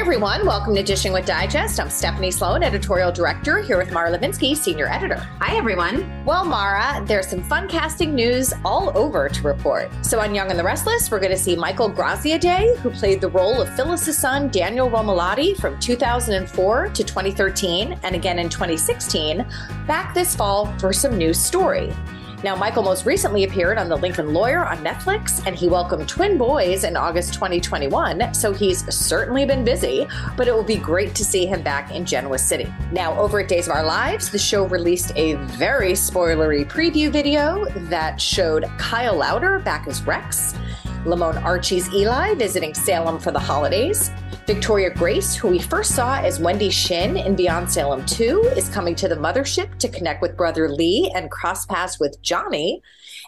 Everyone. Welcome to Dishing with Digest. I'm Stephanie Sloane, editorial director, here with Mara Levinsky, senior editor. Hi, everyone. Well, Mara, there's some fun casting news all over to report. So, on Young and the Restless, we're going to see Michael Graziadei, who played the role of Phyllis's son, Daniel Romalotti, from 2004 to 2013, and again in 2016, back this fall for some new story. Now, Michael most recently appeared on The Lincoln Lawyer on Netflix, and he welcomed twin boys in August 2021, so he's certainly been busy, but it will be great to see him back in Genoa City. Now, over at Days of Our Lives, the show released a very spoilery preview video that showed Kyle Lowder back as Rex, Lamon Archey's Eli visiting Salem for the holidays, Victoria Grace, who we first saw as Wendy Shin in Beyond Salem 2, is coming to the mothership to connect with brother Lee and cross paths with Johnny.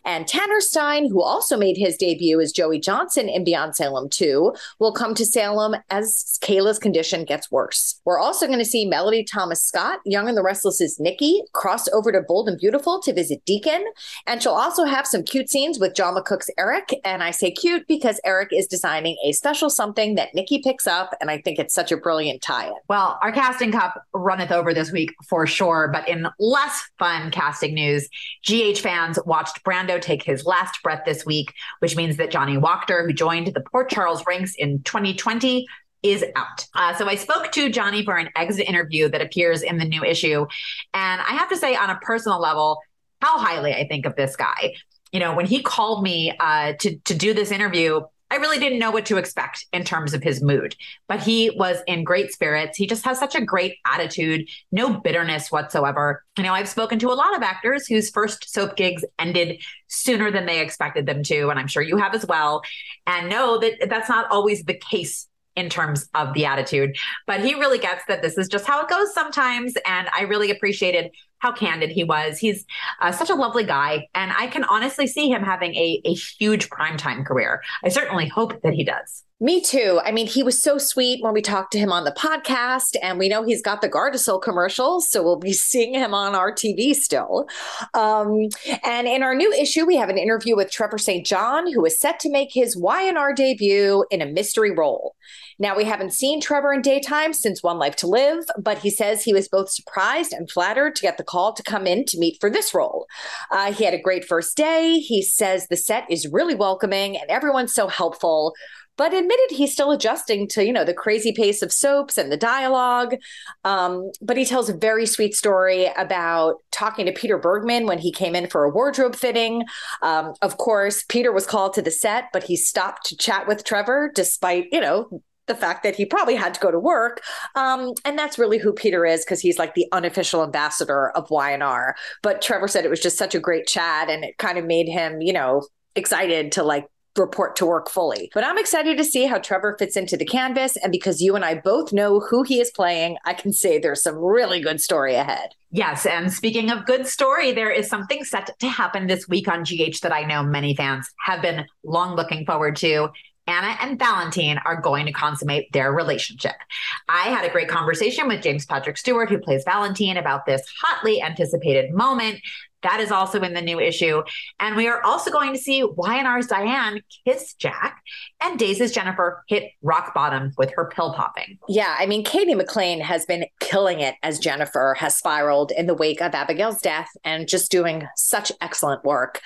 And Tanner Stine, who also made his debut as Joey Johnson in Beyond Salem 2, will come to Salem as Kayla's condition gets worse. We're also going to see Melody Thomas Scott, Young and the Restless's Nikki, cross over to Bold and Beautiful to visit Deacon. And she'll also have some cute scenes with John McCook's Eric. And I say cute because Eric is designing a special something that Nikki picks up. And I think it's such a brilliant tie in. Well, our casting cup runneth over this week for sure. But in less fun casting news, GH fans watched Brando take his last breath this week, which means that Johnny Wactor, who joined the Port Charles ranks in 2020, is out. Uh, so I spoke to Johnny for an exit interview that appears in the new issue. And I have to say, on a personal level, how highly I think of this guy. You know, when he called me uh, to to do this interview, I really didn't know what to expect in terms of his mood, but he was in great spirits. He just has such a great attitude, no bitterness whatsoever. You know, I've spoken to a lot of actors whose first soap gigs ended sooner than they expected them to, and I'm sure you have as well, and know that that's not always the case in terms of the attitude. But he really gets that this is just how it goes sometimes. And I really appreciated how candid he was. He's uh, such a lovely guy. And I can honestly see him having a, a huge primetime career. I certainly hope that he does. Me too. I mean, he was so sweet when we talked to him on the podcast, and we know he's got the Gardasil commercials, so we'll be seeing him on our TV still. Um, and in our new issue, we have an interview with Trevor St. John, who is set to make his Y&R debut in a mystery role. Now, we haven't seen Trevor in daytime since One Life to Live, but he says he was both surprised and flattered to get the call to come in to meet for this role. Uh, he had a great first day. He says the set is really welcoming and everyone's so helpful but admitted he's still adjusting to you know the crazy pace of soaps and the dialogue. Um, but he tells a very sweet story about talking to peter bergman when he came in for a wardrobe fitting. Um, of course peter was called to the set but he stopped to chat with trevor despite you know the fact that he probably had to go to work. Um, and that's really who peter is because he's like the unofficial ambassador of y&r but trevor said it was just such a great chat and it kind of made him you know excited to like report to work fully. But I'm excited to see how Trevor fits into the canvas. And because you and I both know who he is playing, I can say there's some really good story ahead. Yes. And speaking of good story, there is something set to happen this week on GH that I know many fans have been long looking forward to. Anna and Valentine are going to consummate their relationship. I had a great conversation with James Patrick Stewart, who plays Valentine, about this hotly anticipated moment. That is also in the new issue. And we are also going to see Y&R's Diane kiss Jack and Days's Jennifer hit rock bottom with her pill popping. Yeah, I mean, Cady McClain has been killing it as Jennifer has spiraled in the wake of Abigail's death and just doing such excellent work.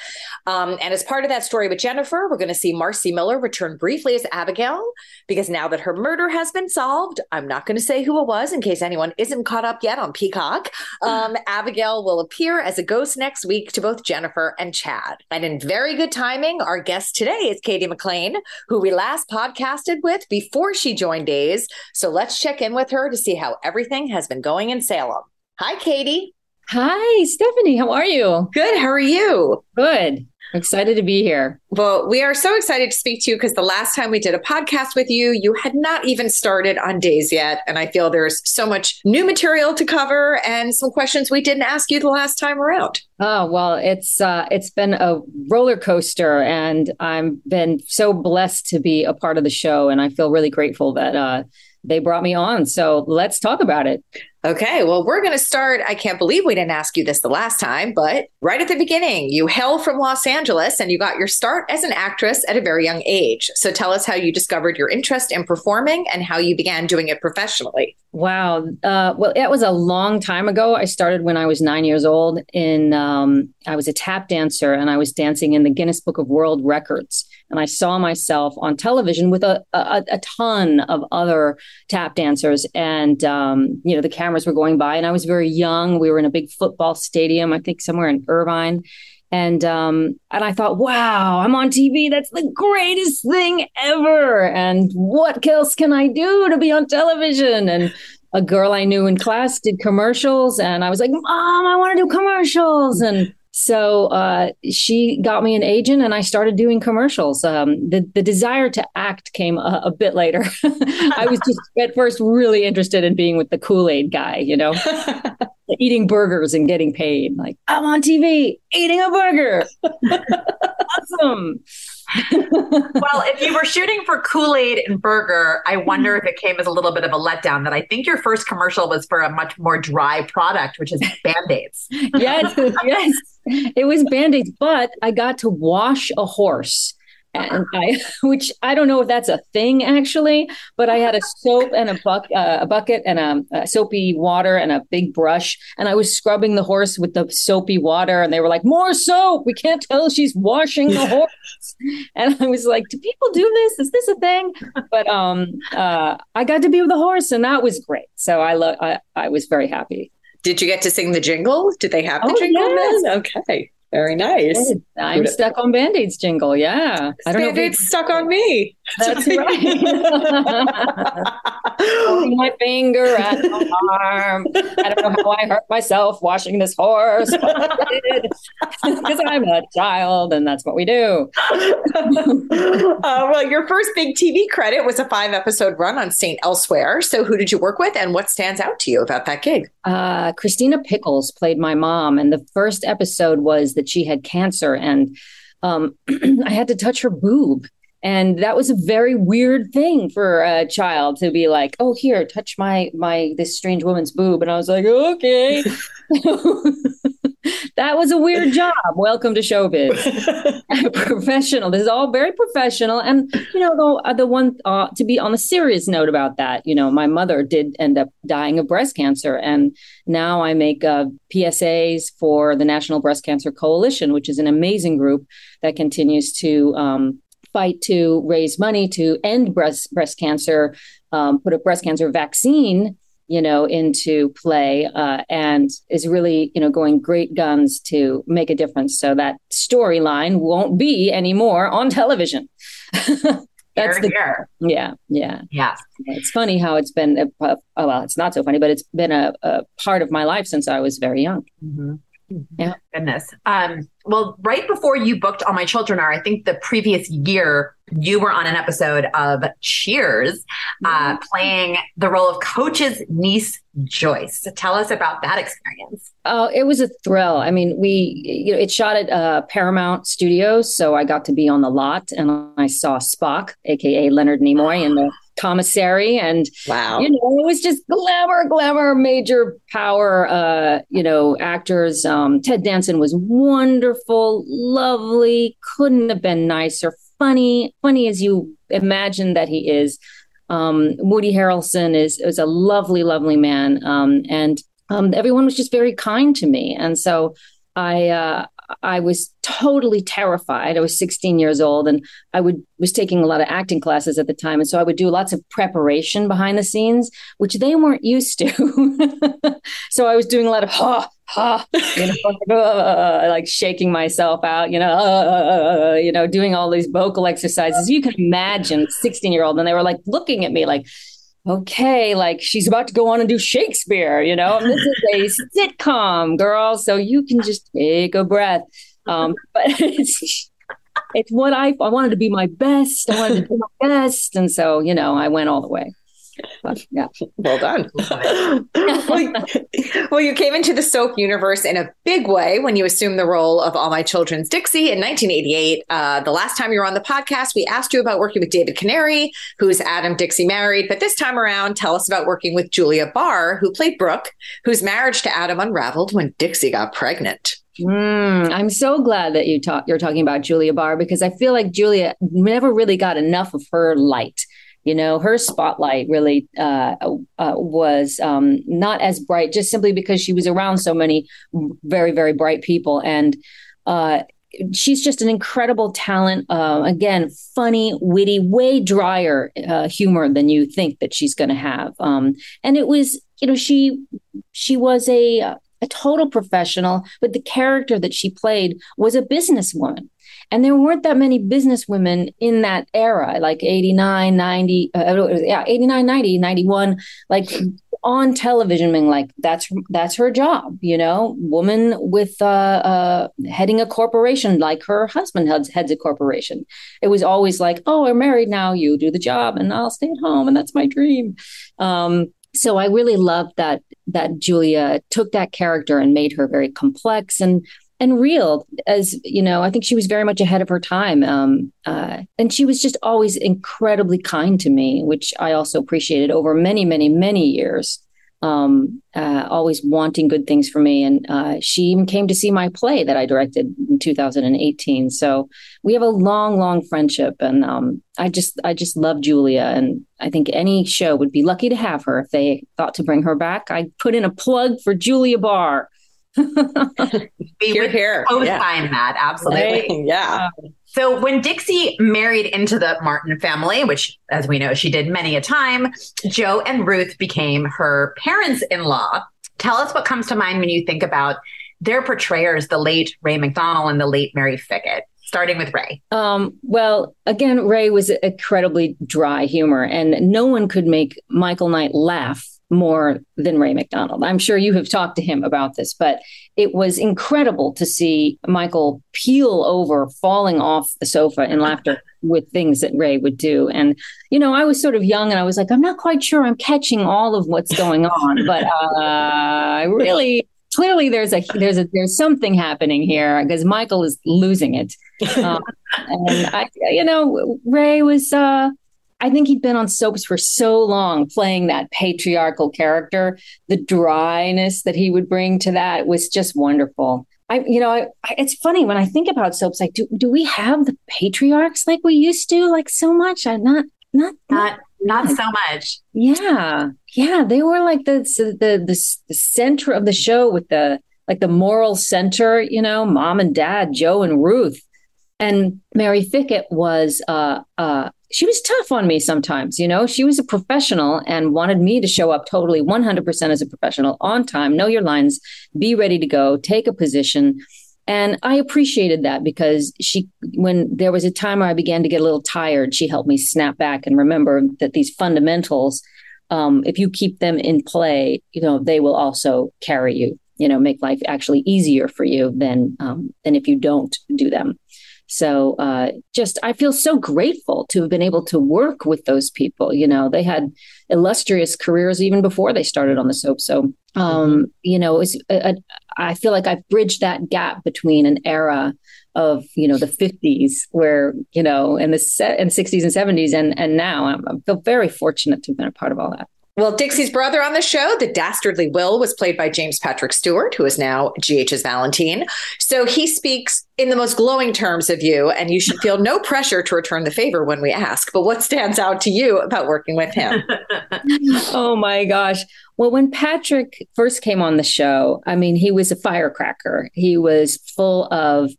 Um, and as part of that story with Jennifer, we're going to see Marci Miller return briefly as Abigail because now that her murder has been solved, I'm not going to say who it was in case anyone isn't caught up yet on Peacock. Um, Abigail will appear as a ghost next week to both Jennifer and Chad. And in very good timing, our guest today is Cady McClain, who we last podcasted with before she joined Days. So let's check in with her to see how everything has been going in Salem. Hi, Cady. Hi, Stephanie. How are you? Good. How are you? Good. Excited to be here. Well, we are so excited to speak to you because the last time we did a podcast with you, you had not even started on days yet. And I feel there's so much new material to cover and some questions we didn't ask you the last time around. Oh, well, it's uh, it's been a roller coaster and I've been so blessed to be a part of the show. And I feel really grateful that uh, they brought me on. So let's talk about it. Okay, well, we're going to start. I can't believe we didn't ask you this the last time, but right at the beginning, you hail from Los Angeles and you got your start as an actress at a very young age. So tell us how you discovered your interest in performing and how you began doing it professionally. Wow. Uh, well, it was a long time ago. I started when I was nine years old. In um, I was a tap dancer and I was dancing in the Guinness Book of World Records and I saw myself on television with a, a, a ton of other tap dancers, and um, you know the cameras were going by, and I was very young. We were in a big football stadium, I think somewhere in Irvine, and um, and I thought, wow, I'm on TV. That's the greatest thing ever. And what else can I do to be on television? And a girl I knew in class did commercials, and I was like, Mom, I want to do commercials, and so uh, she got me an agent, and I started doing commercials. Um, the the desire to act came a, a bit later. I was just at first really interested in being with the Kool Aid guy, you know, eating burgers and getting paid. Like I'm on TV eating a burger. awesome. Well, if you were shooting for Kool Aid and Burger, I wonder if it came as a little bit of a letdown that I think your first commercial was for a much more dry product, which is Band Aids. yes, yes. It was Band Aids, but I got to wash a horse and I, which I don't know if that's a thing actually, but I had a soap and a, buck, uh, a bucket and a, a, soapy water and a big brush, and I was scrubbing the horse with the soapy water, and they were like, "More soap! We can't tell she's washing the horse." and I was like, "Do people do this? Is this a thing?" But um, uh, I got to be with the horse, and that was great. So I, I, I was very happy. Did you get to sing the jingle? Did they have the oh, jingle yes. then? Okay. Very nice. I'm Good. stuck on Band-Aids jingle. Yeah. I don't Band-Aid's know. Stuck on me. That's right. Holding my finger at my arm. I don't know how I hurt myself washing this horse. Because I'm a child and that's what we do. uh, well, your first big TV credit was a five episode run on St. Elsewhere. So who did you work with and what stands out to you about that gig? Uh, Christina Pickles played my mom. And the first episode was that she had cancer and um, I had to touch her boob. And that was a very weird thing for a child to be like, "Oh, here, touch my my this strange woman's boob," and I was like, "Okay." that was a weird job. Welcome to showbiz. professional. This is all very professional. And, you know, the, uh, the one uh, to be on a serious note about that, you know, my mother did end up dying of breast cancer. And now I make uh, PSAs for the National Breast Cancer Coalition, which is an amazing group that continues to um, fight to raise money to end breast, breast cancer, um, put a breast cancer vaccine you know, into play uh, and is really, you know, going great guns to make a difference. So that storyline won't be anymore on television. That's the here. yeah, yeah, yeah. It's funny how it's been. A, a, oh, well, it's not so funny, but it's been a, a, part of my life since I was very young. Mm-hmm. Yeah. Goodness. Um, well, right before you booked All My Children Are, I think the previous year, you were on an episode of Cheers, uh, playing the role of Coach's niece, Joyce. So tell us about that experience. Oh, it was a thrill. I mean, we, you know, it shot at uh, Paramount Studios. So I got to be on the lot and I saw Spock, AKA Leonard Nimoy, in the commissary. And wow. you know it was just glamour glamour major power uh you know actors. Um ted danson was wonderful lovely couldn't have been nicer funny funny as you imagine that he is. Um woody harrelson is is a lovely lovely man. Um and um everyone was just very kind to me. And so i uh I was totally terrified. I was 16 years old and I would was taking a lot of acting classes at the time and so I would do lots of preparation behind the scenes which they weren't used to. so I was doing a lot of ha ha you know uh, like shaking myself out, you know, uh, you know, doing all these vocal exercises. You can imagine 16 year old and they were like looking at me like okay, like she's about to go on and do Shakespeare, you know, and this is a sitcom, girl. So you can just take a breath. Um, but it's it's what I I wanted to be my best. I wanted to do my best. And so, you know, I went all the way. But, yeah. Well done. well, well, you came into the soap universe in a big way when you assumed the role of All My Children's Dixie in 1988. Uh, the last time you were on the podcast, we asked you about working with David Canary, who's Adam Dixie married. But this time around, tell us about working with Julia Barr, who played Brooke, whose marriage to Adam unraveled when Dixie got pregnant. Mm, I'm so glad that you talk, you're talking about Julia Barr because I feel like Julia never really got enough of her light you know her spotlight really uh, uh, was um, not as bright just simply because she was around so many very very bright people. And uh, she's just an incredible talent uh, again funny witty way drier uh, humor than you think that she's going to have. Um, and it was you know she she was a a total professional but the character that she played was a businesswoman and there weren't that many business women in that era, like 89, 90, uh, yeah, 89, 90, 91, like on television being like, that's, that's her job, you know, woman with, uh, uh, heading a corporation, like her husband heads, heads a corporation. It was always like, oh, we're married now, you do the job and I'll stay at home. And that's my dream. Um, so I really loved that that Julia took that character and made her very complex and and real as you know i think she was very much ahead of her time um, uh, and she was just always incredibly kind to me which i also appreciated over many many many years um, uh, always wanting good things for me. And uh, she even came to see my play that i directed in 2018 so we have a long long friendship and um, i just i just love julia. And i think any show would be lucky to have her if they thought to bring her back. I put in a plug for julia barr we here, here. co-sign yeah. that absolutely. Yeah. So when Dixie married into the Martin family, which, as we know, she did many a time, Joe and Ruth became her parents-in-law. Tell us what comes to mind when you think about their portrayers, the late Ray MacDonnell and the late Mary Fickett starting with Ray? Um, well, again, Ray was incredibly dry humor, and no one could make Michael Knight laugh more than Ray MacDonnell. I'm sure you have talked to him about this, but it was incredible to see Michael peel over, falling off the sofa in laughter with things that Ray would do. And, you know, I was sort of young and I was like, I'm not quite sure I'm catching all of what's going on, but uh, I really clearly there's a there's a there's something happening here because Michael is losing it. Um, and I, you know, Ray was uh I think he'd been on soaps for so long playing that patriarchal character. The dryness that he would bring to that was just wonderful. I, you know, I, it's funny when I think about soaps. Like, do do we have the patriarchs like we used to? Like so much? I'm not, not, not, not so much. Yeah, yeah. They were like the the the the center of the show with the like the moral center. You know, mom and dad, Joe and Ruth, and Mary Fickett was uh uh she was tough on me sometimes. You know, she was a professional and wanted me to show up totally 100% as a professional on time, know your lines, be ready to go, take a position. And I appreciated that because she, when there was a time where I began to get a little tired, she helped me snap back and remember that these fundamentals, um, if you keep them in play, you know, they will also carry you, you know, make life actually easier for you than, um, than if you don't do them. So uh, just, I feel so grateful to have been able to work with those people. You know, they had illustrious careers even before they started on the soap. So, um, mm-hmm. you know, it's, a, a, I feel like I've bridged that gap between an era of you know the 50s where you know in the se- in 60s and 70s and and now I'm, I feel very fortunate to have been a part of all that well, Dixie's brother on the show, the dastardly Will, was played by James Patrick Stewart, who is now GH's Valentine. So he speaks in the most glowing terms of you, and you should feel no pressure to return the favor when we ask. But what stands out to you about working with him? oh my gosh. Well, when Patrick first came on the show, I mean, he was a firecracker. He was full of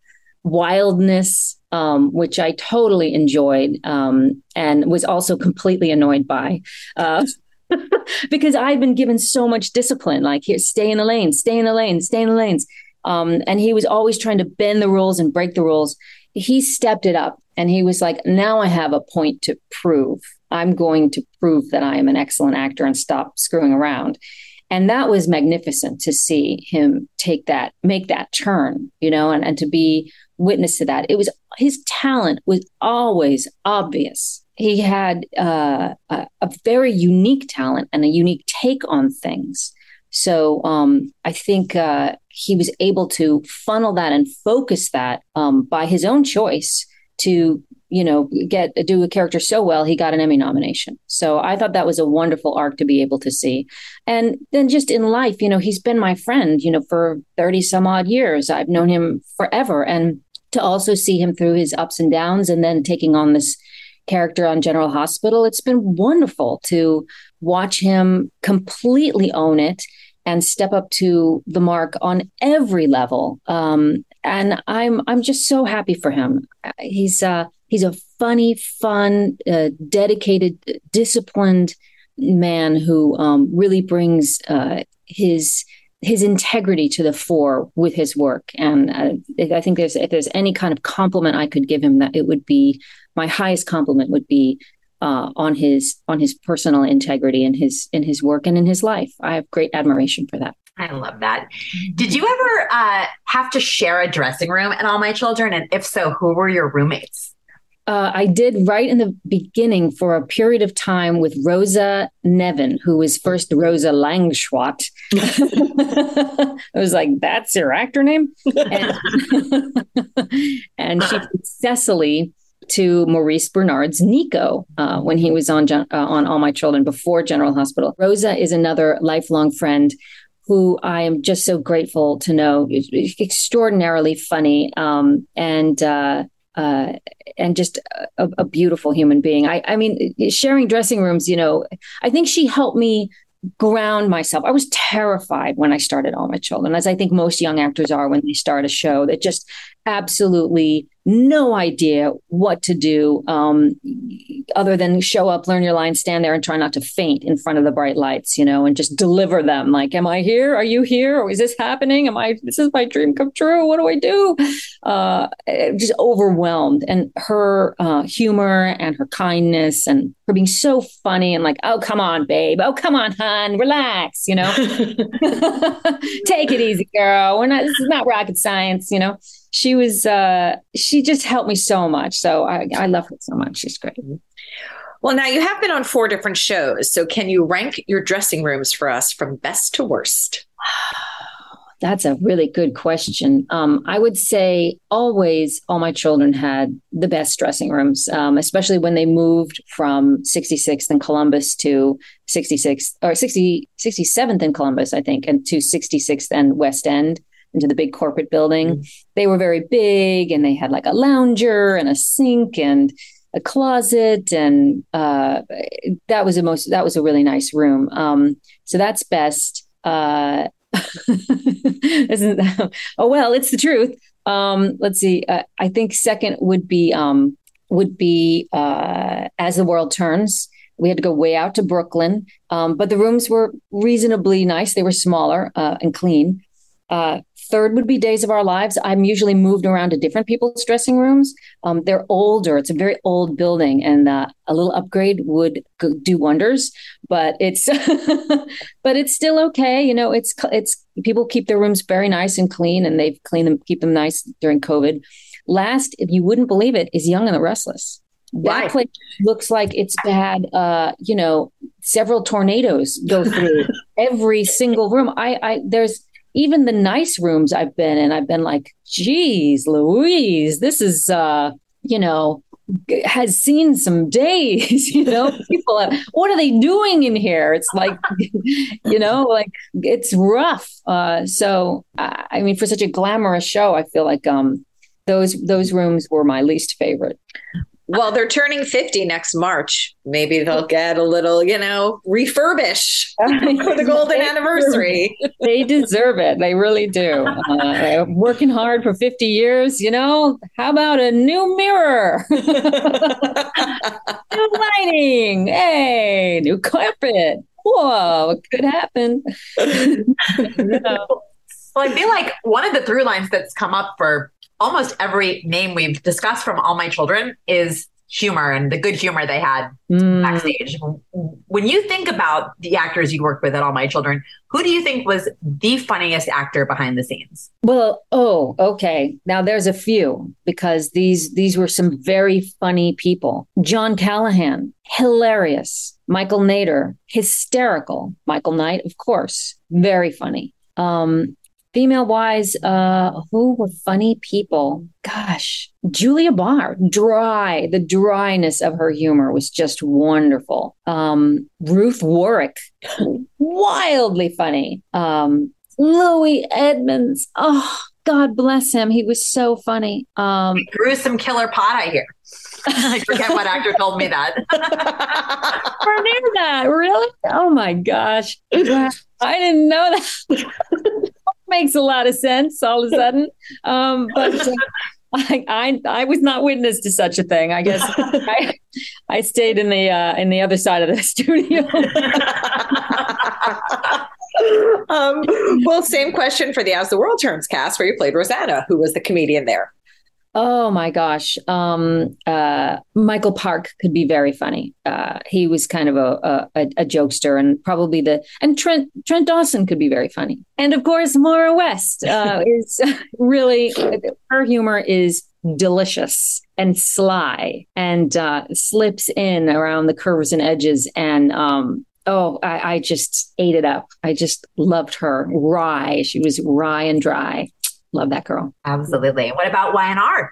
wildness, um, which I totally enjoyed um, and was also completely annoyed by. Uh, because I've been given so much discipline, like here, stay in the lane, stay in the lane, stay in the lanes. Um, and he was always trying to bend the rules and break the rules. He stepped it up and he was like, now I have a point to prove. I'm going to prove that I am an excellent actor and stop screwing around. And that was magnificent to see him take that, make that turn, you know, and, and to be witness to that. It was his talent was always obvious he had uh, a, a, very unique talent and a unique take on things. So um, I think uh, he was able to funnel that and focus that um, by his own choice to you know get do a character so well he got an emmy nomination. So i thought that was a wonderful arc to be able to see. And then just in life you know he's been my friend you know for 30 some odd years. I've known him forever. And to also see him through his ups and downs and then taking on this character on General Hospital. It's been wonderful to watch him completely own it and step up to the mark on every level. Um, and I'm I'm just so happy for him. He's uh, he's a funny, fun, uh, dedicated, disciplined man who um, really brings uh, his his integrity to the fore with his work. And uh, I think there's if there's any kind of compliment I could give him, that it would be my highest compliment would be uh, on his on his personal integrity in his in his work and in his life. I have great admiration for that. I love that. Did you ever uh, have to share a dressing room and all my children? And if so, who were your roommates? Uh, I did right in the beginning for a period of time with Rosa Nevin, who was first Rosa Langschwadt. I was like, that's your actor name? And, and she Cecily to Maurice Benard's Nico uh, when he was on uh, on All My Children before General Hospital. Rosa is another lifelong friend who I am just so grateful to know. Extraordinarily funny um, and uh, and just a, a, beautiful human being. I, I mean, sharing dressing rooms. You know, I think she helped me ground myself. I was terrified when I started All My Children, as I think most young actors are when they start a show that just absolutely no idea what to do um, other than show up, learn your lines, stand there and try not to faint in front of the bright lights, you know, and just deliver them. Like, am I here? Are you here? Or is this happening? Am I, this is my dream come true. What do I do? Uh, just overwhelmed. And her uh, humor and her kindness and her being so funny and like, oh, come on, babe. Oh, come on, hon. Relax, you know, take it easy, girl. We're not, this is not rocket science, you know she was uh she just helped me so much. So i i love her so much. She's great. Well now you have been on four different shows. So can you rank your dressing rooms for us from best to worst? That's a really good question. Um, I would say always all my children had the best dressing rooms, um, especially when they moved from 66th in Columbus to 66th or 60, 67th in Columbus, I think, and to 66th and West End into the big corporate building. Mm-hmm. They were very big and they had like a lounger and a sink and a closet and uh, that was a most that was a really nice room. Um, so that's best. Uh, isn't that, oh well, it's the truth. Um, let's see. Uh, I think second would be um, would be uh, as the world turns. We had to go way out to Brooklyn, um, but the rooms were reasonably nice. They were smaller uh, and clean. Uh, third would be Days of Our Lives. I'm usually moved around to different people's dressing rooms. Um, they're older. It's a very old building, and uh, a little upgrade would do wonders. But it's but it's still okay. You know, it's it's people keep their rooms very nice and clean, and they've cleaned them, keep them nice during COVID. Last, if you wouldn't believe it, is Young and the Restless. That place looks like it's had, uh, you know, several tornadoes go through every single room. I, I, there's even the nice rooms I've been in, I've been like, geez, Louise, this is, uh, you know, has seen some days, you know, people, what are they doing in here? It's like, you know, like it's rough. Uh, so, I mean, for such a glamorous show, I feel like, um, those, those rooms were my least favorite. Well, they're turning 50 next March. Maybe they'll get a little, you know, refurbish for the golden anniversary. they deserve it. They really do. Uh, working hard for 50 years, you know, how about a new mirror? new lighting. Hey, new carpet. Whoa, it could happen. Well, I feel like one of the through lines that's come up for almost every name we've discussed from All My Children is humor and the good humor they had mm. backstage. When you think about the actors you worked with at All My Children, who do you think was the funniest actor behind the scenes? Well, oh, okay. Now there's a few because these these were some very funny people. John Callahan, hilarious. Michael Nader, hysterical. Michael Knight, of course, very funny. Um, female wise, uh, who were funny people? Gosh, Julia Barr, dry. The dryness of her humor was just wonderful. Um, Ruth Warrick, wildly funny. Um, Louis Edmonds, oh, God bless him. He was so funny. Um, gruesome killer pot, I hear. I forget what actor told me that. I knew that. Really? Oh my gosh. I didn't know that makes a lot of sense all of a sudden. Um, but uh, I, I, I was not witness to such a thing. I guess I, I stayed in the uh, in the other side of the studio. um, well, same question for the As the World Turns cast, where you played Rosanna, who was the comedian there. Oh my gosh. Um, uh, Michael Park could be very funny. Uh, he was kind of a, a, a, jokester and probably the, and Trent, Trent Dawson could be very funny. And of course, Maura West uh, is really, her humor is delicious and sly and uh, slips in around the curves and edges. And um, oh, I, I just ate it up. I just loved her. Wry. She was wry and dry. Love that girl. Absolutely. What about Y&R?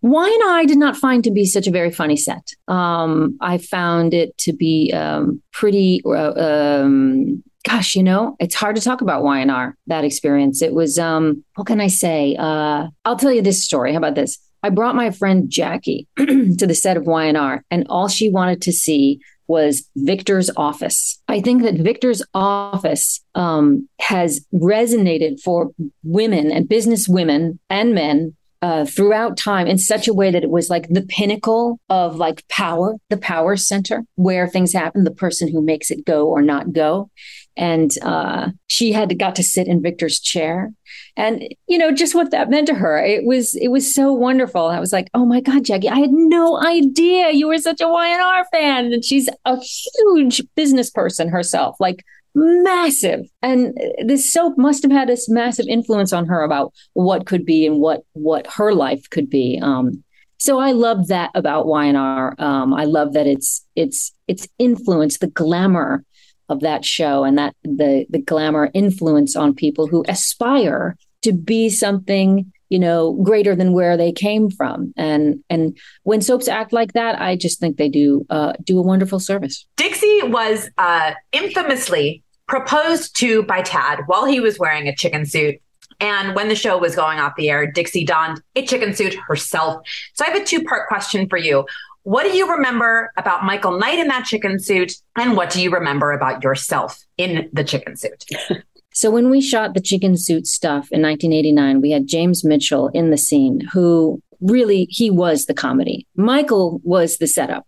Y&R did not find to be such a very funny set. Um, I found it to be um, pretty. Uh, um, gosh, you know, it's hard to talk about Y&R. That experience. It was. Um, what can I say? Uh, I'll tell you this story. How about this? I brought my friend Jackie to the set of Y&R, and all she wanted to see was Victor's office. I think that Victor's office um, has resonated for women and business women and men uh, throughout time in such a way that it was like the pinnacle of like power, the power center where things happen, the person who makes it go or not go. And uh, she had got to sit in Victor's chair, and you know just what that meant to her. It was it was so wonderful. I was like, oh my god, Jackie, I had no idea you were such a Y&R fan, and she's a huge business person herself, like massive and this soap must have had this massive influence on her about what could be and what what her life could be um so i love that about Y&R um i love that it's it's it's influence the glamour of that show and that the the glamour influence on people who aspire to be something you know greater than where they came from and and when soaps act like that i just think they do uh, do a wonderful service dixie was uh, infamously proposed to by tad while he was wearing a chicken suit and when the show was going off the air, Dixie donned a chicken suit herself. So I have a two part question for you. What do you remember about Michael Knight in that chicken suit? And what do you remember about yourself in the chicken suit? So when we shot the chicken suit stuff in 1989, we had James Mitchell in the scene who really he was the comedy. Michael was the setup.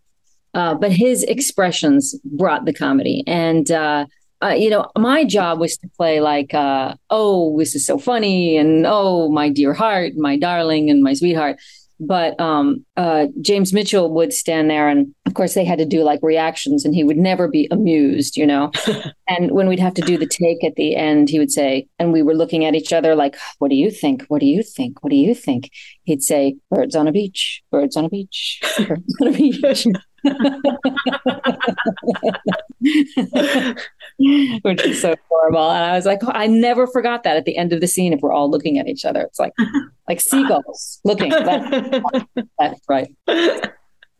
Uh, but his expressions brought the comedy. And uh, uh, you know, my job was to play like, uh, oh, this is so funny, and oh, my dear heart, my darling, and my sweetheart but um, uh, James Mitchell would stand there, and of course they had to do like reactions, and he would never be amused, you know. and when we'd have to do the take at the end, he would say, and we were looking at each other like, "What do you think? What do you think? What do you think?" He'd say, "Birds on a beach, birds on a beach, birds on a beach." which is so horrible. And I was like, oh, I never forgot that at the end of the scene. If we're all looking at each other, it's like like seagulls looking. That, that's right.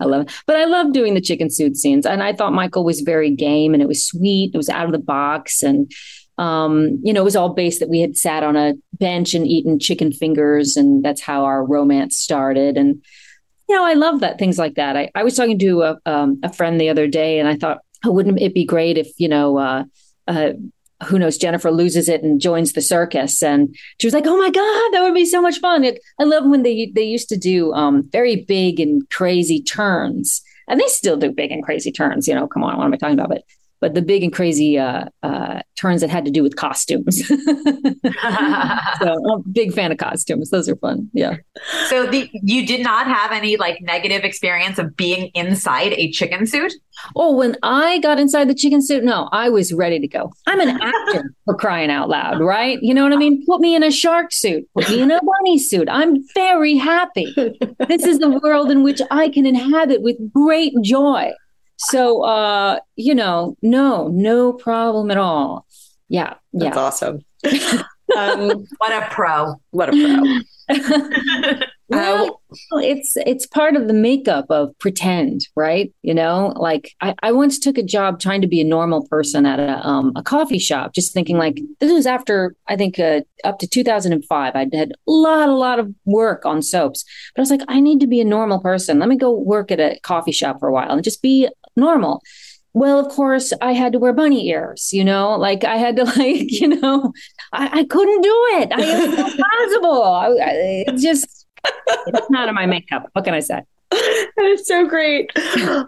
I love it. But I love doing the chicken suit scenes. And I thought Michael was very game and it was sweet. It was out of the box. And, um, you know, it was all based that we had sat on a bench and eaten chicken fingers. And that's how our romance started. And, you know, I love that things like that. I, I was talking to a, um, a friend the other day and I thought, oh, wouldn't it be great if, you know, uh, uh, who knows, Jennifer loses it and joins the circus. And she was like, oh my God, that would be so much fun. It, I love when they, they used to do um, very big and crazy turns. And they still do big and crazy turns. You know, come on, what am I talking about? But but the big and crazy uh, uh, turns that had to do with costumes. so I'm a big fan of costumes. Those are fun. Yeah. So the you did not have any like negative experience of being inside a chicken suit? Oh, when I got inside the chicken suit, no, I was ready to go. I'm an actor for crying out loud, right? You know what I mean? Put me in a shark suit, put me in a bunny suit. I'm very happy. This is the world in which I can inhabit with great joy. So, uh, you know, no, no problem at all. Yeah. That's yeah. awesome. um, what a pro. What a pro. well, it's it's part of the makeup of pretend, right? You know, like I, I once took a job trying to be a normal person at a um, a coffee shop, just thinking like this was after I think uh, up to 2005. I had a lot, a lot of work on soaps, but I was like, I need to be a normal person. Let me go work at a coffee shop for a while and just be normal. Well, of course, I had to wear bunny ears, you know, like I had to, like, you know, I, I couldn't do it. I, it was impossible. I, I, it just, it's not in my makeup. What can I say? That is so great.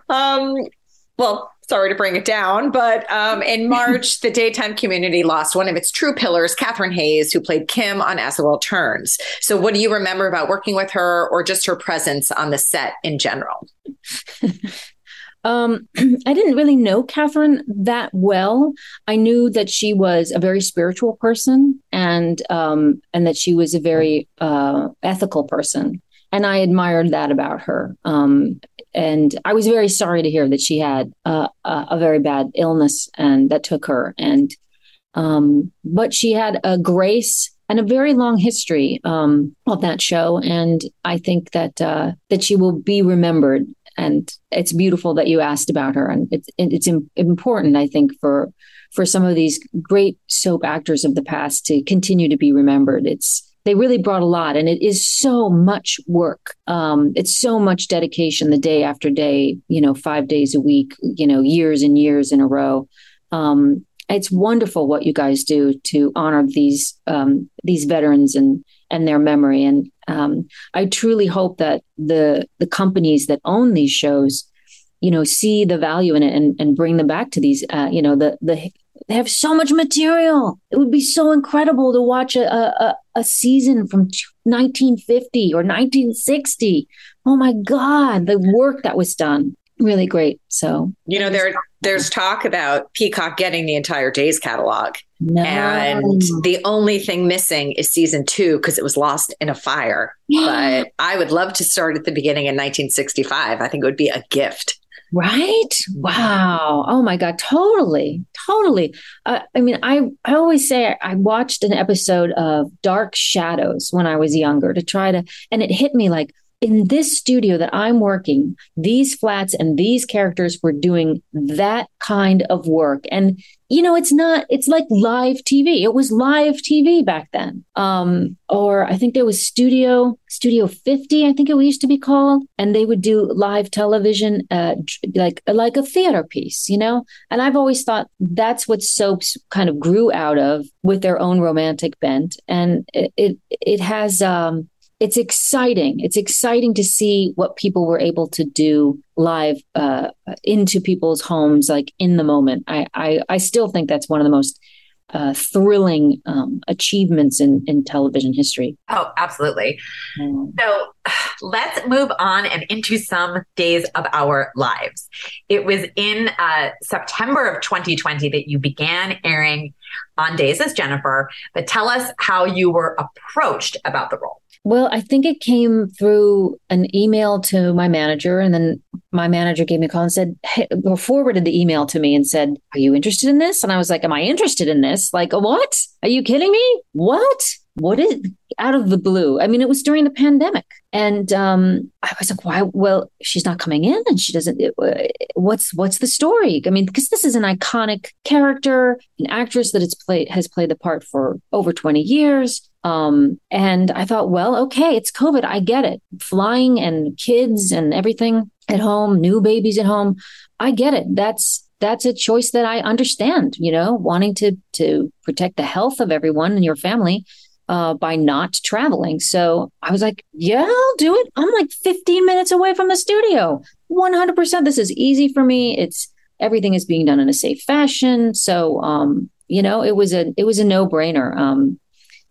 Um, well, sorry to bring it down, but um, in March, the daytime community lost one of its true pillars, Kathryn Hays, who played Kim on As the World Turns. So, what do you remember about working with her or just her presence on the set in general? Um, I didn't really know Kathryn that well. I knew that she was a very spiritual person and um, and that she was a very uh, ethical person, and I admired that about her. Um, and I was very sorry to hear that she had a, a, very bad illness and that took her. And um, but she had a grace and a very long history um, of that show, and I think that uh, that she will be remembered and it's beautiful that you asked about her. And it's it's important i think for for some of these great soap actors of the past to continue to be remembered. It's they really brought a lot and it is so much work. Um, it's so much dedication the day after day you know five days a week you know years and years in a row. Um, it's wonderful what you guys do to honor these um, these veterans and and their memory. And um, I truly hope that the the companies that own these shows, you know, see the value in it and, and bring them back to these. Uh, you know, the the they have so much material. It would be so incredible to watch a a, a season from 1950 or 1960. Oh my God, the work that was done really great. So you know, there there's talk about Peacock getting the entire Days catalog, no. and the only thing missing is season two because it was lost in a fire. but I would love to start at the beginning in 1965. I think it would be a gift. Right? Wow. Oh my God. Totally. Totally. Uh, I mean, I, I always say I watched an episode of Dark Shadows when I was younger to try to, and it hit me like, in this studio that I'm working, these flats and these characters were doing that kind of work. And, you know, it's not, it's like live TV. It was live TV back then. Um, or I think there was Studio, Studio 50, I think it used to be called. And they would do live television, uh, like, like a theater piece, you know? And I've always thought that's what soaps kind of grew out of with their own romantic bent. And it, it, it has, um, it's exciting. It's exciting to see what people were able to do live uh, into people's homes, like in the moment. I, I, I still think that's one of the most uh, thrilling um, achievements in, in television history. Oh, absolutely. Mm. So let's move on and into some days of our lives. It was in uh, September of 2020 that you began airing on Days as Jennifer, but tell us how you were approached about the role. Well, I think it came through an email to my manager, and then my manager gave me a call and said, hey, or forwarded the email to me and said, Are you interested in this? And I was like, Am I interested in this? Like, what? Are you kidding me? What? What is out of the blue? I mean, it was during the pandemic. And um, I was like, why? Well, she's not coming in and she doesn't, it, uh, what's, what's the story? I mean, because this is an iconic character, an actress that it's played, has played the part for over 20 years. Um, and I thought, well, okay, it's COVID. I get it. Flying and kids and everything at home, new babies at home. I get it. That's, that's a choice that I understand, you know, wanting to, to protect the health of everyone in your family. Uh, by not traveling. So I was like, yeah, I'll do it. I'm like 15 minutes away from the studio. 100%. This is easy for me. It's everything is being done in a safe fashion. So, um, you know, it was a, it was a no brainer. Um,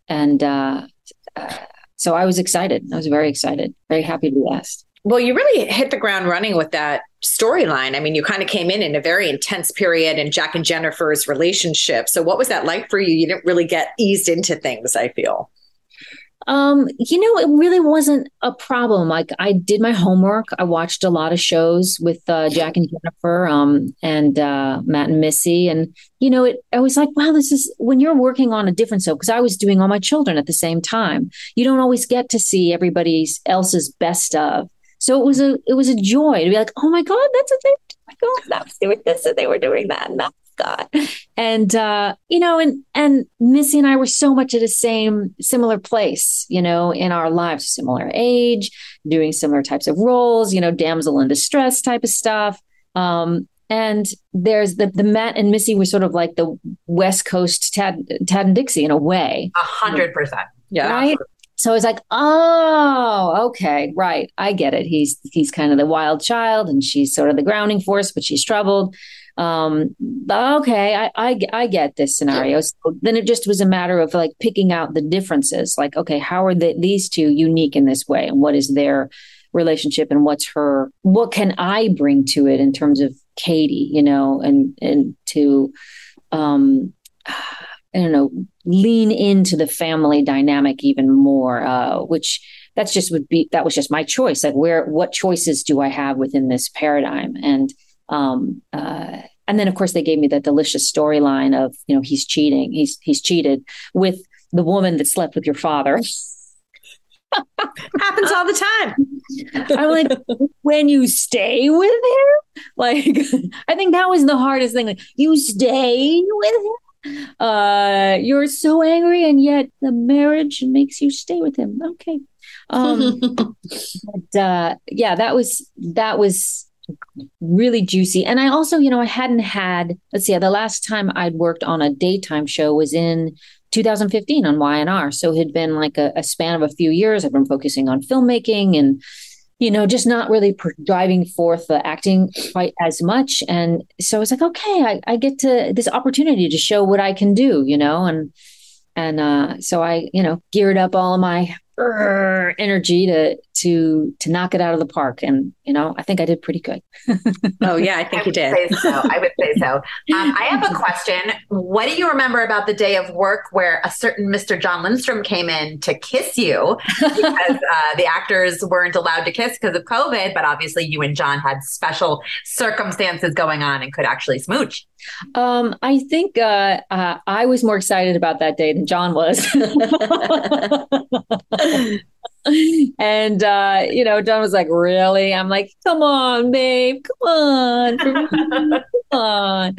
and uh, uh, so I was excited. I was very excited, very happy to be asked. Well, you really hit the ground running with that storyline. I mean, you kind of came in in a very intense period in Jack and Jennifer's relationship. So, what was that like for you? You didn't really get eased into things, I feel. Um, you know, it really wasn't a problem. Like I did my homework. I watched a lot of shows with uh, Jack and Jennifer, um, and uh, Matt and Missy, and you know, it. I was like, wow, this is when you're working on a different show because I was doing all my children at the same time. You don't always get to see everybody else's best of. So it was a it was a joy to be like, oh my god, that's what they. Oh my god, that was doing this, and they were doing that, and that God. And uh, you know, and and Missy and I were so much at the same similar place, you know, in our lives, similar age, doing similar types of roles, you know, damsel in distress type of stuff. Um, and there's the the Matt and Missy were sort of like the West Coast Tad Tad and Dixie in a way. A hundred percent. Yeah. Right. So I was like, oh, okay, right. I get it. He's he's kind of the wild child, and she's sort of the grounding force, but she's troubled um okay I, I i get this scenario. So then it just was a matter of like picking out the differences. Like okay how are the, these two unique in this way? And what is their relationship and what's her what can i bring to it in terms of Cady you know and and to um i don't know lean into the family dynamic even more uh which that's just would be that was just my choice. Like where what choices do i have within this paradigm? And um, uh, and then of course they gave me that delicious storyline of you know he's cheating, he's he's cheated with the woman that slept with your father. Happens all the time. I'm like, when you stay with him, like I think that was the hardest thing. Like you stay with him, uh, you're so angry, and yet the marriage makes you stay with him. Okay, um, but uh, yeah, that was that was really juicy. And I also, you know, I hadn't had, let's see, the last time I'd worked on a daytime show was in 2015 on Y&R. So it had been like a, a span of a few years. I've been focusing on filmmaking and, you know, just not really driving forth the acting quite as much. And so I was like, okay, I, I get to this opportunity to show what I can do, you know, and, and uh, so I, you know, geared up all my energy to to to knock it out of the park. And you know i think i did pretty good. Oh yeah i think I you did. so. I would say so. Um, i have a question. What do you remember about the day of work where a certain mr john lindstrom came in to kiss you? Because uh, the actors weren't allowed to kiss because of covid but obviously you and john had special circumstances going on and could actually smooch. Um, I think uh, uh, I was more excited about that day than John was. and uh, you know, John was like, "Really?" I'm like, "Come on, babe, come on, come on."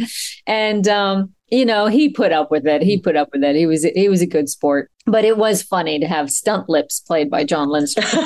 And um, you know, he put up with it. He put up with it. He was he was a good sport. But it was funny to have stunt lips played by John Lindstrom. Can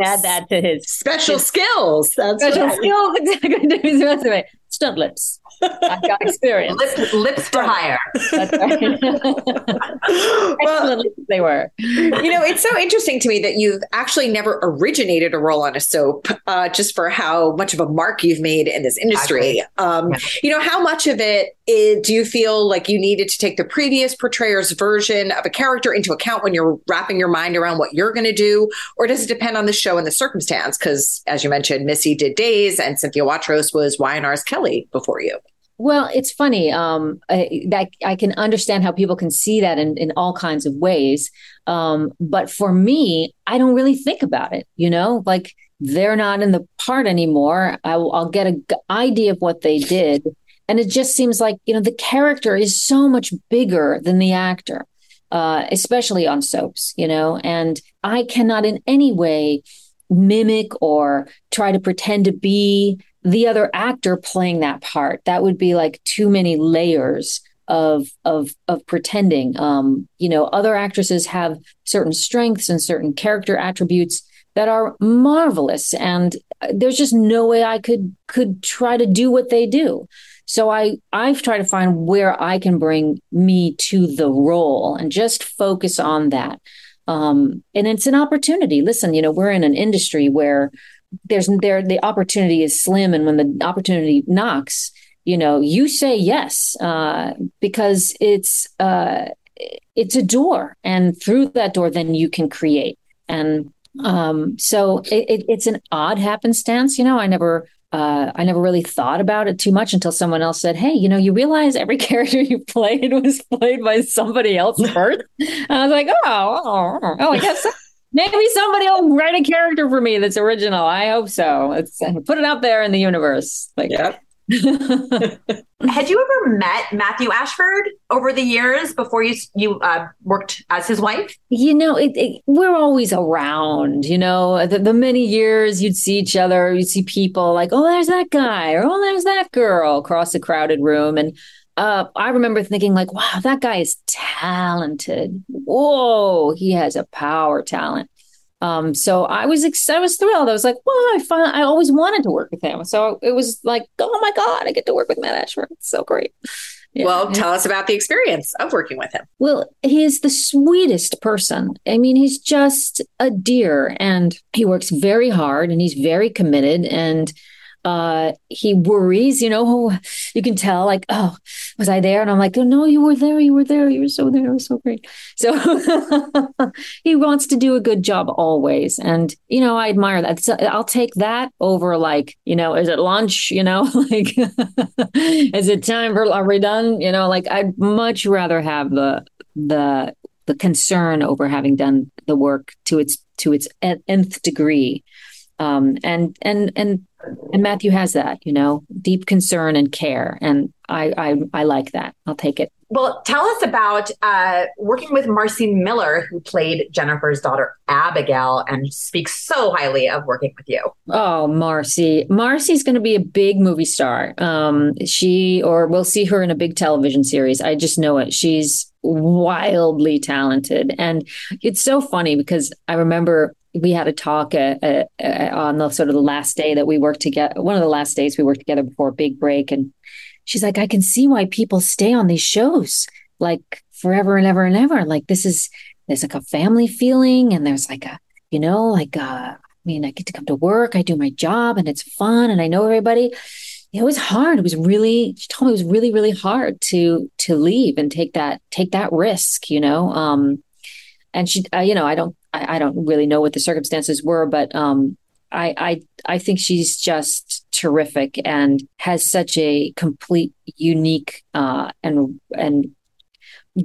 add that to his special his skills. That's special skills exactly to stunt lips. I've got experience. lips, lips for hire. That's right. well, they were. You know, it's so interesting to me that you've actually never originated a role on a soap, uh, just for how much of a mark you've made in this industry. Um, yeah. You know, how much of it is, do you feel like you needed to take the previous portrayer's version of a character into account when you're wrapping your mind around what you're going to do, or does it depend on the show and the circumstance? Because, as you mentioned, Missy did Days, and Cynthia Watros was Y&R's Kelly before you. Well, it's funny um, I, that I can understand how people can see that in, in all kinds of ways. Um, but for me, I don't really think about it. You know, like they're not in the part anymore. I'll, I'll get an idea of what they did, and it just seems like you know the character is so much bigger than the actor, uh, especially on soaps. You know, and I cannot in any way mimic or try to pretend to be the other actor playing that part. That would be like too many layers of of of pretending. Um, you know, other actresses have certain strengths and certain character attributes that are marvelous, and there's just no way I could could try to do what they do. So I I've tried to find where I can bring me to the role and just focus on that. Um, and it's an opportunity. Listen, you know, we're in an industry where there's there the opportunity is slim and when the opportunity knocks you know you say yes uh, because it's uh, it's a door and through that door then you can create and um, so it, it, it's an odd happenstance you know i never uh, I never really thought about it too much until someone else said, "Hey, you know, you realize every character you played was played by somebody else first? and I was like, "Oh, oh, oh, oh I guess Maybe somebody will write a character for me that's original. I hope so. Let's put it out there in the universe. Like, yeah. Had you ever met Matthew Ashford over the years before you you uh, worked as his wife? You know, it, it, we're always around. You know, the, the, many years you'd see each other, you'd see people like, oh, there's that guy, or oh, there's that girl across a crowded room, and uh, I remember thinking like, wow, that guy is talented. Whoa, he has a power talent. Um, so I was ex- I was thrilled. I was like, well, I find I always wanted to work with him. So it was like, oh my god, I get to work with Matt Ashford. It's so great. Yeah. Well, tell us about the experience of working with him. Well, he is the sweetest person. I mean, he's just a dear and he works very hard and he's very committed and uh, he worries, you know, you can tell like, oh, was I there? And I'm like, oh, no, you were there. You were there. You were so there. It was so great. So he wants to do a good job always. And, you know, I admire that. So I'll take that over like, you know, is it lunch? You know, like, is it time for, are we done? You know, like I'd much rather have the, the, the concern over having done the work to its, to its nth degree. Um, and, and, and and Matthew has that, you know, deep concern and care, and I I, I like that. I'll take it. Well, tell us about uh, working with Marci Miller, who played Jennifer's daughter Abigail, and speaks so highly of working with you. Oh, Marci! Marci's going to be a big movie star. Um, she, or we'll see her in a big television series. I just know it. She's wildly talented, and it's so funny because I remember we had a talk uh, uh, on the sort of the last day that we worked together, one of the last days we worked together before a big break. And she's like, I can see why people stay on these shows like forever and ever and ever. Like this is, there's like a family feeling and there's like a, you know, like, uh, I mean, I get to come to work, I do my job and it's fun and I know everybody. It was hard. It was really, she told me it was really, really hard to, to leave and take that, take that risk, you know? Um, and she, uh, you know, I don't I, I, don't really know what the circumstances were, but um, I, I I think she's just terrific and has such a complete, unique uh, and and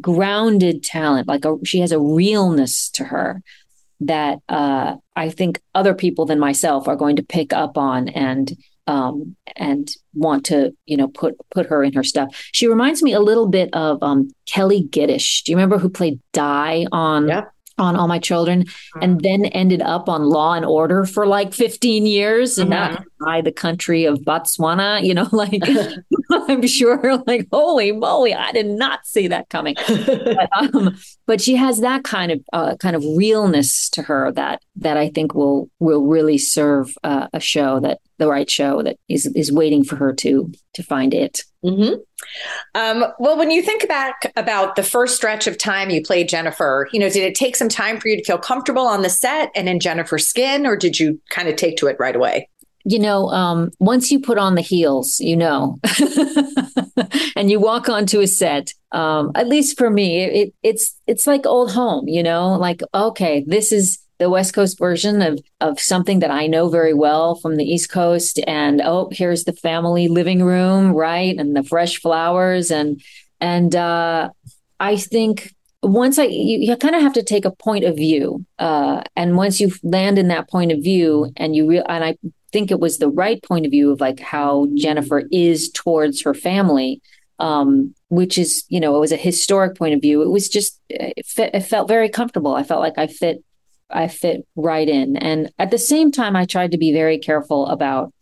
grounded talent. Like a, she has a realness to her that uh, I think other people than myself are going to pick up on and um, and want to you know put put her in her stuff. She reminds me a little bit of um, Kelli Giddish. Do you remember who played Di on? On all my children mm-hmm. and then ended up on law and order for like 15 years and mm-hmm. not by the country of botswana you know like I'm sure, like, holy moly, I did not see that coming. but, um, but, she has that kind of uh, kind of realness to her that that I think will will really serve uh, a show that the right show that is is waiting for her to to find it. Mm-hmm. Um, well, when you think back about the first stretch of time you played Jennifer, you know, did it take some time for you to feel comfortable on the set and in Jennifer's skin, or did you kind of take to it right away? You know, um, once you put on the heels, you know, and you walk onto a set. Um, at least for me, it, it's it's like old home, you know. Like, okay, this is the West Coast version of of something that I know very well from the East Coast, and oh, here's the family living room, right, and the fresh flowers, and and uh, I think once I you, you kind of have to take a point of view, uh, and once you land in that point of view, and you real and I think it was the right point of view of like how Jennifer is towards her family, um, which is, you know, it was a historic point of view. It was just, it, fit, it felt very comfortable. I felt like I fit, I fit right in. And at the same time, I tried to be very careful about,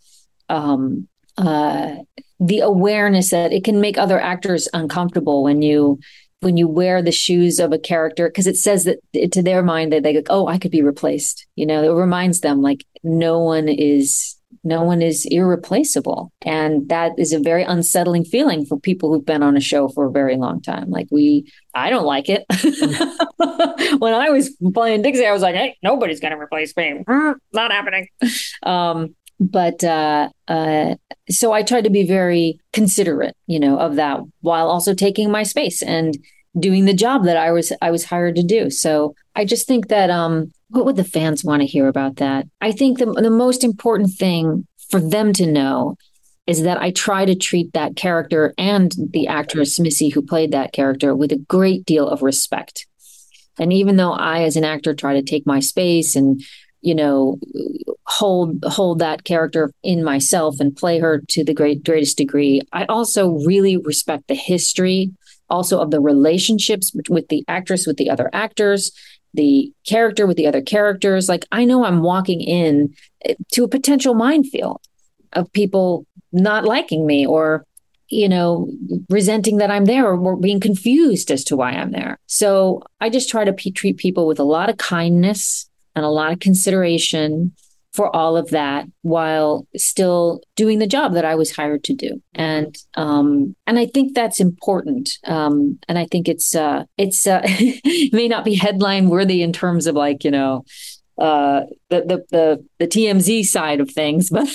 um, uh, the awareness that it can make other actors uncomfortable when you when you wear the shoes of a character because it says that to their mind that they go oh i could be replaced you know? It reminds them like no one is no one is irreplaceable. And that is a very unsettling feeling for people who've been on a show for a very long time. Like we i don't like it. When i was playing dixie i was like hey nobody's gonna replace me. Not happening. Um, but uh, uh, so I tried to be very considerate, you know, of that while also taking my space and doing the job that I was I was hired to do. So I just think that um what would the fans want to hear about that? I think the the most important thing for them to know is that I try to treat that character and the actress Missy who played that character with a great deal of respect. And even though I as an actor try to take my space and you know hold hold that character in myself and play her to the great greatest degree. I also really respect the history also of the relationships with the actress with the other actors the character with the other characters. Like i know i'm walking in eh, to a potential minefield of people not liking me or you know resenting that i'm there or being confused as to why i'm there. So i just try to p- treat people with a lot of kindness and a lot of consideration for all of that while still doing the job that I was hired to do. And um, and I think that's important. Um, and I think it's uh, it's uh, it may not be headline worthy in terms of like you know uh, the, the the the TMZ side of things, but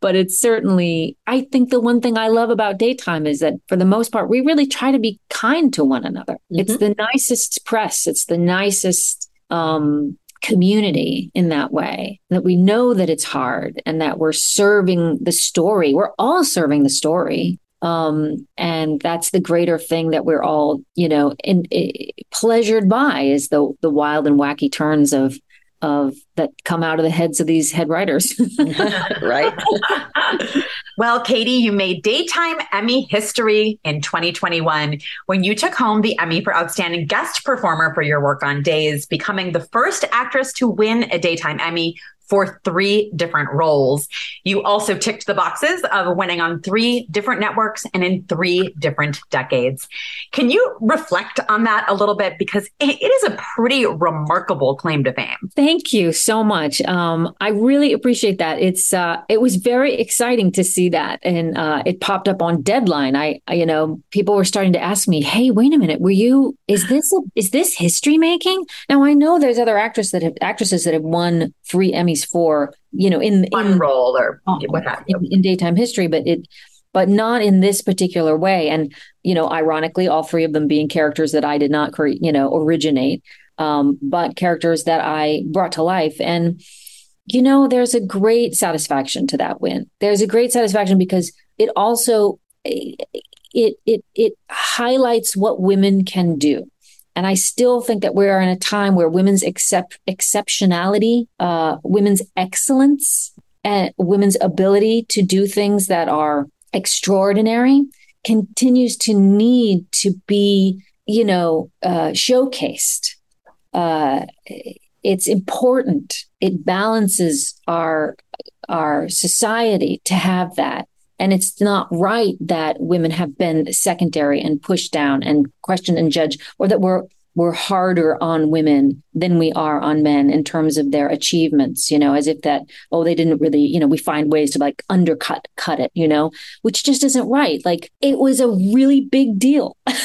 but it's certainly. I think the one thing I love about daytime is that for the most part, we really try to be kind to one another. Mm-hmm. It's the nicest press. It's the nicest um, community in that way that we know that it's hard and that we're serving the story. We're all serving the story. Um, and that's the greater thing that we're all you know in, in, pleasured by is the the wild and wacky turns of of that come out of the heads of these head writers. right. well, Cady, you made daytime Emmy history in 2021 when you took home the Emmy for Outstanding Guest Performer for your work on Days, becoming the first actress to win a daytime Emmy for three different roles. You also ticked the boxes of winning on three different networks and in three different decades. Can you reflect on that a little bit? Because it is a pretty remarkable claim to fame. Thank you so much. Um, I really appreciate that. It's uh, it was very exciting to see that, and uh, it popped up on Deadline. I, I, you know, people were starting to ask me, "Hey, wait a minute, were you? Is this a, is this history making?" Now I know there's other actresses that have actresses that have won three For you know in One in role or uh, what have you. In, in daytime history, but it but not in this particular way. And you know, ironically, all three of them being characters that I did not create, you know, originate, um, but characters that I brought to life. And you know, there's a great satisfaction to that win. There's a great satisfaction because it also it it it highlights what women can do and I still think that we are in a time where women's accept, exceptionality, uh, women's excellence, and women's ability to do things that are extraordinary continues to need to be, you know, uh, showcased. Uh, it's important. It balances our our society to have that. And it's not right that women have been secondary and pushed down and questioned and judged, or that we're we're harder on women than we are on men in terms of their achievements, you know, as if that, oh, they didn't really, you know, we find ways to like undercut, cut it, you know, which just isn't right. Like it was a really big deal. it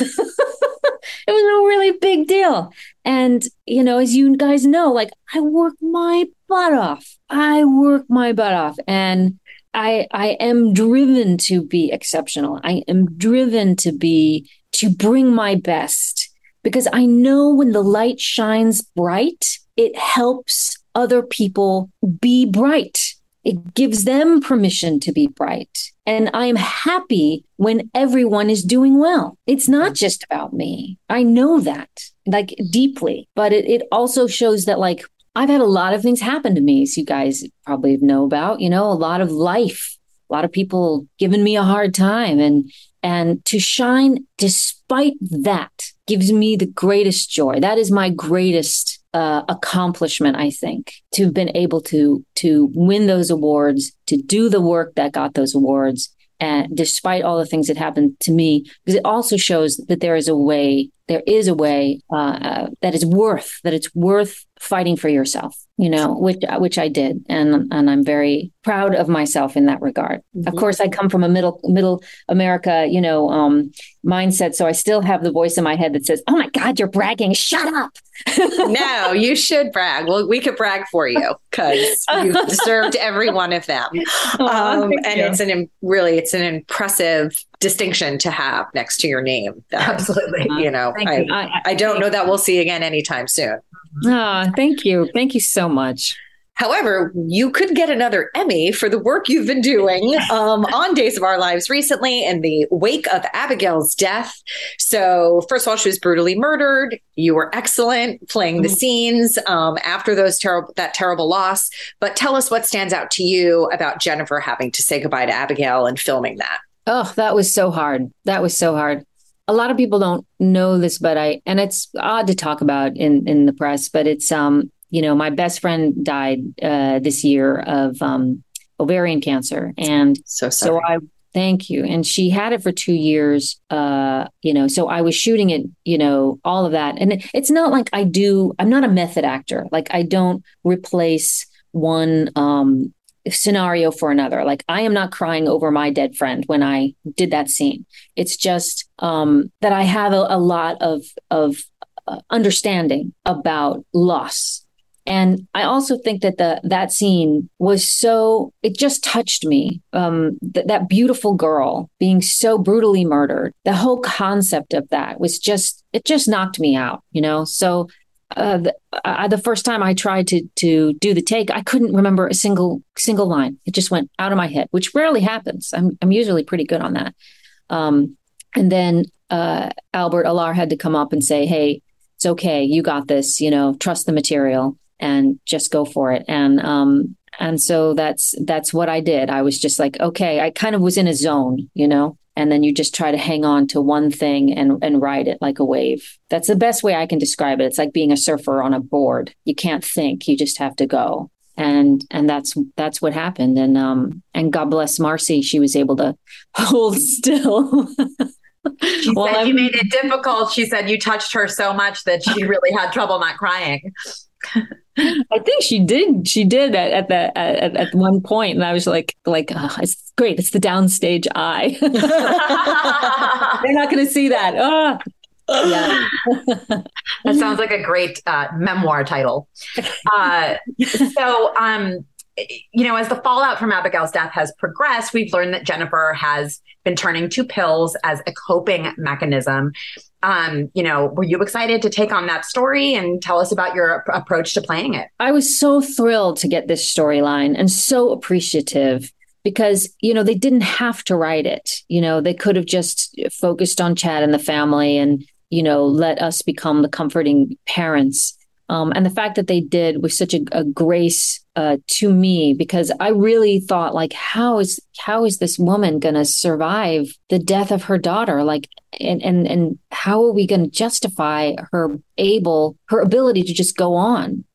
was a really big deal. And, you know, as you guys know, like I work my butt off. I work my butt off. And I I am driven to be exceptional. I am driven to be to bring my best because I know when the light shines bright, it helps other people be bright. It gives them permission to be bright. And I'm happy when everyone is doing well. It's not just about me. I know that like deeply, but it, it also shows that like I've had a lot of things happen to me, as you guys probably know about, you know, a lot of life, a lot of people giving me a hard time and and to shine despite that gives me the greatest joy. That is my greatest uh, accomplishment, I think, to have been able to to win those awards, to do the work that got those awards, and despite all the things that happened to me, because it also shows that there is a way, there is a way uh, uh, that is worth that it's worth fighting for yourself you know which which i did. And and i'm very proud of myself in that regard mm-hmm. of course i come from a middle middle america you know um, mindset so i still have the voice in my head that says oh my god you're bragging shut up no you should brag well we could brag for you because you deserved every one of them oh, um, and you. it's an really it's an impressive distinction to have next to your name that, absolutely you know I, you. I, I don't know that we'll see again anytime soon Oh, thank you. Thank you so much. However, you could get another Emmy for the work you've been doing um, on Days of Our Lives recently in the wake of Abigail's death. So, first of all, she was brutally murdered. You were excellent playing the mm-hmm. scenes um, after those terrible that terrible loss. But tell us what stands out to you about Jennifer having to say goodbye to Abigail and filming that. Oh, that was so hard. That was so hard a lot of people don't know this, but I and it's odd to talk about in in the press, but it's um you know my best friend died uh, this year of um, ovarian cancer, and so sorry. so I thank you, and she had it for two years. Uh, you know, so I was shooting it, you know, all of that, and it's not like I do. I'm not a method actor. Like I don't replace one um scenario for another. Like I am not crying over my dead friend when I did that scene. It's just um, that I have a, a lot of of uh, understanding about loss. And I also think that the that scene was so it just touched me. Um, th- that beautiful girl being so brutally murdered. The whole concept of that was just it just knocked me out. You know, so uh, the, uh, the, first time I tried to to do the take, I couldn't remember a single single line. It just went out of my head, which rarely happens. I'm I'm usually pretty good on that. Um, and then uh, Albert Alarr had to come up and say, "Hey, it's okay. You got this. You know, trust the material and just go for it." And um, and so that's that's what I did. I was just like, okay, I kind of was in a zone, you know and then you just try to hang on to one thing and and ride it like a wave. That's the best way I can describe it. It's like being a surfer on a board. You can't think, you just have to go. And and that's that's what happened. And um and God bless Marci, she was able to hold still. She well, said I'm, you made it difficult. She said you touched her so much that she really had trouble not crying. I think she did. She did at, at the at, at one point, and I was like, like, oh, it's great. It's the downstage eye. They're not going to see that. Oh. Yeah, that sounds like a great uh, memoir title. Uh, so, um, you know, as the fallout from Abigail's death has progressed, we've learned that Jennifer has been turning to pills as a coping mechanism um, you know, were you excited to take on that story and tell us about your approach to playing it? I was so thrilled to get this storyline and so appreciative because, you know, they didn't have to write it. You know, they could have just focused on Chad and the family and, you know, let us become the comforting parents. Um, and the fact that they did was such a, a grace uh, to me because I really thought like how is how is this woman going to survive the death of her daughter? Like and and and how are we going to justify her able her ability to just go on?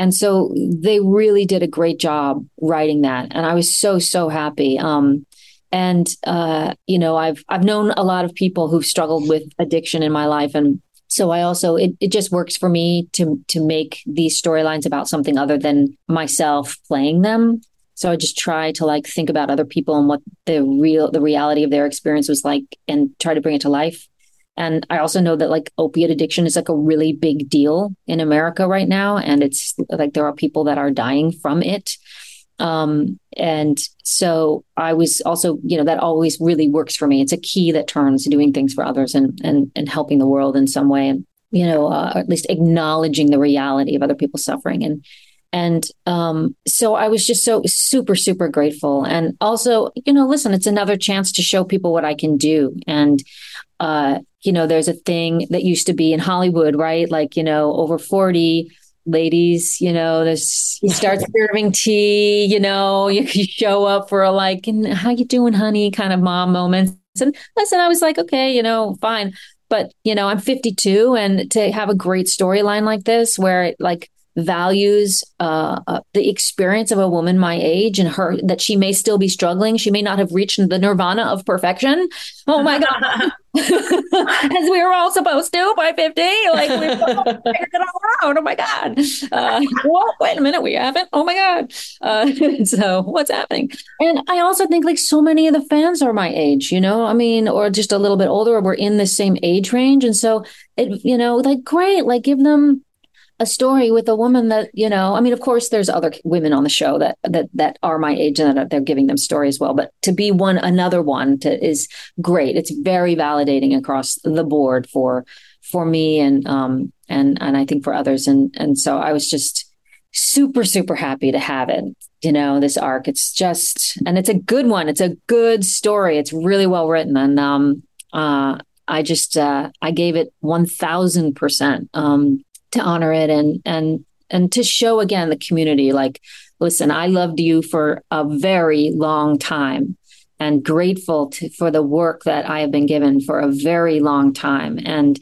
And so they really did a great job writing that and I was so so happy. Um and uh, you know, I've I've known a lot of people who've struggled with addiction in my life, and so I also it, it just works for me to to make these storylines about something other than myself playing them. So I just try to like think about other people and what the real the reality of their experience was like and try to bring it to life. And I also know that like opiate addiction is like a really big deal in America right now. And it's like there are people that are dying from it. Um, and so I was also, you know, that always really works for me. It's a key that turns doing things for others and and and helping the world in some way, and you know, uh, at least acknowledging the reality of other people's suffering. And and um, so I was just so super super grateful. And also, you know, listen, it's another chance to show people what I can do. And uh, you know, there's a thing that used to be in Hollywood, right? Like, you know, over forty ladies, you know, this you start serving tea, you know, you, you show up for a like, and how you doing, honey, kind of mom moments. And listen, I was like, okay, you know, fine. But, you know, I'm 52 and to have a great storyline like this where it like values uh, uh, the experience of a woman my age and her that she may still be struggling. She may not have reached the nirvana of perfection. Oh my God. As we were all supposed to by 50. Like we figured it all out. Oh my God. Uh, well, wait a minute. We haven't. Oh my God. Uh, so what's happening? And I also think like so many of the fans are my age, you know, I mean, or just a little bit older, or we're in the same age range. And so it, you know, like great, like give them a story with a woman that you know i mean of course there's other women on the show that that that are my age and that they're giving them stories well but to be one another one to, is great. It's very validating across the board for for me and um and and i think for others. And and so i was just super super happy to have it you know this arc. It's just and it's a good one. It's a good story. It's really well written. And um uh I just uh, I gave it one thousand percent. To honor it and and and to show again the community like listen i loved you for a very long time and grateful to, for the work that i have been given for a very long time. And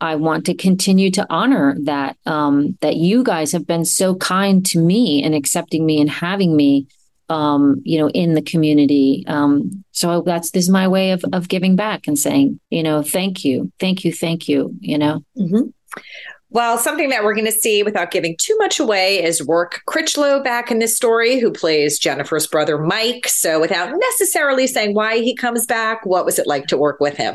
i want to continue to honor that um, that you guys have been so kind to me and accepting me and having me um, you know in the community. Um, so that's this is my way of of giving back and saying you know thank you thank you thank you you know? Mm-hmm. Well, something that we're going to see without giving too much away is Roark Critchlow back in this story, who plays Jennifer's brother Mike. So, without necessarily saying why he comes back, what was it like to work with him?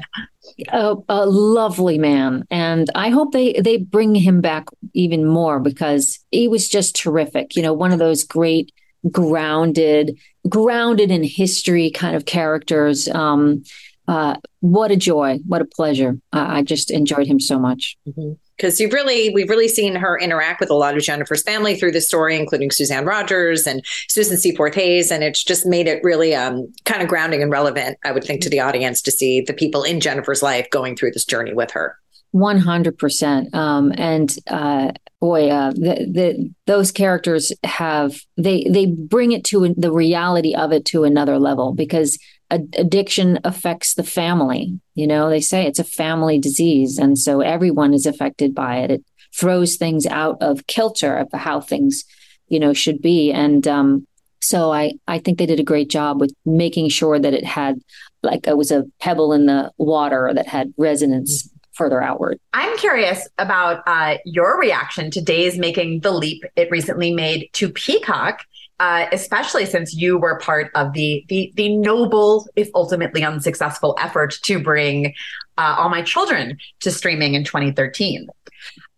A, a lovely man, and I hope they they bring him back even more because he was just terrific. You know, one of those great grounded, grounded in history kind of characters. Um, uh, what a joy! What a pleasure! I, I just enjoyed him so much. Mm-hmm because you've really we've really seen her interact with a lot of Jennifer's family through the story, including Suzanne Rogers and Susan Seaforth Hayes, and it's just made it really um, kind of grounding and relevant, I would think, to the audience to see the people in Jennifer's life going through this journey with her. One hundred percent, um, and uh, boy, uh, the, the, those characters have they they bring it to the reality of it to another level because addiction affects the family. You know, they say it's a family disease. And so everyone is affected by it. It throws things out of kilter of how things, you know, should be. And um, so I, I think they did a great job with making sure that it had like it was a pebble in the water that had resonance mm-hmm. further outward. I'm curious about uh, your reaction to Days making the leap it recently made to Peacock uh, especially since you were part of the the the noble, if ultimately unsuccessful, effort to bring uh, all my children to streaming in 2013.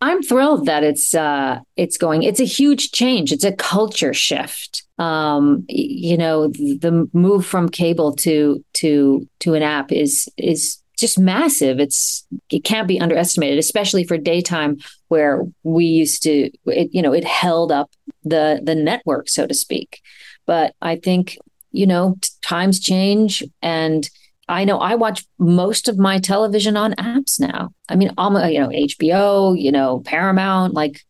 I'm thrilled that it's uh, it's going. It's a huge change. It's a culture shift. Um, you know, the move from cable to to to an app is is just massive. It's it can't be underestimated, especially for daytime where we used to it, you know, it held up the the network, so to speak. But I think, you know, times change and I know I watch most of my television on apps now. I mean, you know, HBO, you know, Paramount, like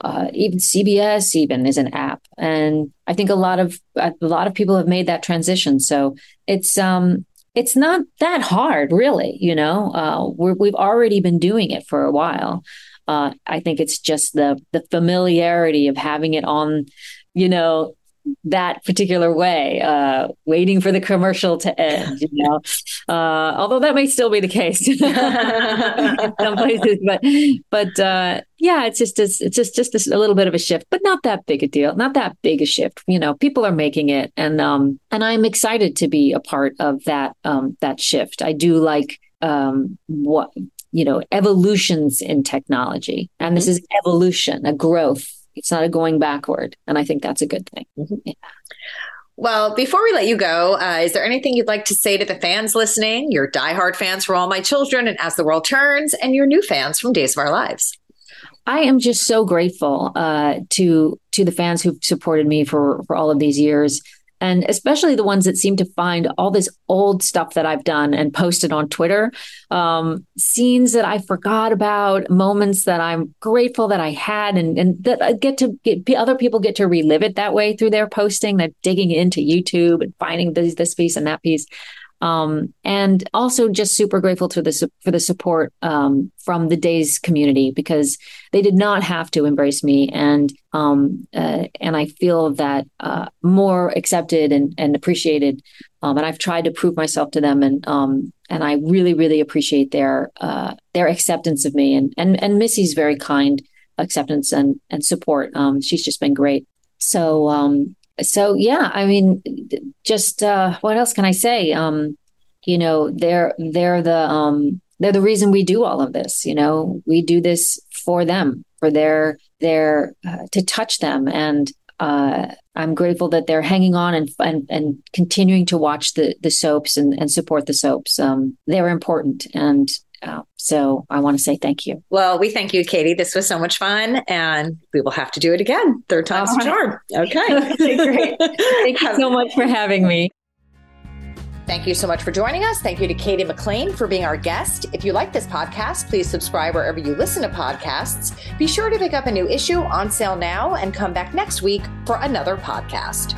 uh, even CBS even is an app, and I think a lot of a lot of people have made that transition. So it's um it's not that hard, really. You know, uh, we have already been doing it for a while. Uh, I think it's just the the familiarity of having it on, you know, that particular way, uh, waiting for the commercial to end. You know, uh, although that may still be the case in some places, but but uh, yeah, it's just it's, it's just just a little bit of a shift, but not that big a deal, not that big a shift. You know, people are making it, and um, and I'm excited to be a part of that um, that shift. I do like um, what you know evolutions in technology, and this mm-hmm. is evolution, a growth it's not a going backward. And I think that's a good thing. Mm-hmm. Yeah. Well, before we let you go, uh, is there anything you'd like to say to the fans listening, your diehard fans for All My Children and As the World Turns, and your new fans from Days of Our Lives? I am just so grateful uh, to to the fans who've supported me for for all of these years and especially the ones that seem to find all this old stuff that I've done and posted on Twitter, um, scenes that I forgot about, moments that I'm grateful that I had, and, and that I get to get other people get to relive it that way through their posting, that digging into YouTube and finding this, this piece and that piece. Um, and also just super grateful to the for the support um, from the Days community because they did not have to embrace me, and um, uh, and I feel that uh, more accepted and, and appreciated. Um, and I've tried to prove myself to them, and um, and I really really appreciate their uh, their acceptance of me, and and and Missy's very kind acceptance and and support. Um, she's just been great. So um, so yeah, I mean, just uh, what else can I say? Um, you know, they're they're the um, they're the reason we do all of this. You know, we do this for them, for their their uh, to touch them, and uh, I'm grateful that they're hanging on and and, and continuing to watch the the soaps and, and support the soaps. Um, they're important, and uh, so I want to say thank you. Well, we thank you, Cady. This was so much fun, and we will have to do it again. Third time's a charm. Okay. Great. Thank you so much for having me. Thank you so much for joining us. Thank you to Cady McClain for being our guest. If you like this podcast, please subscribe wherever you listen to podcasts. Be sure to pick up a new issue on sale now and come back next week for another podcast.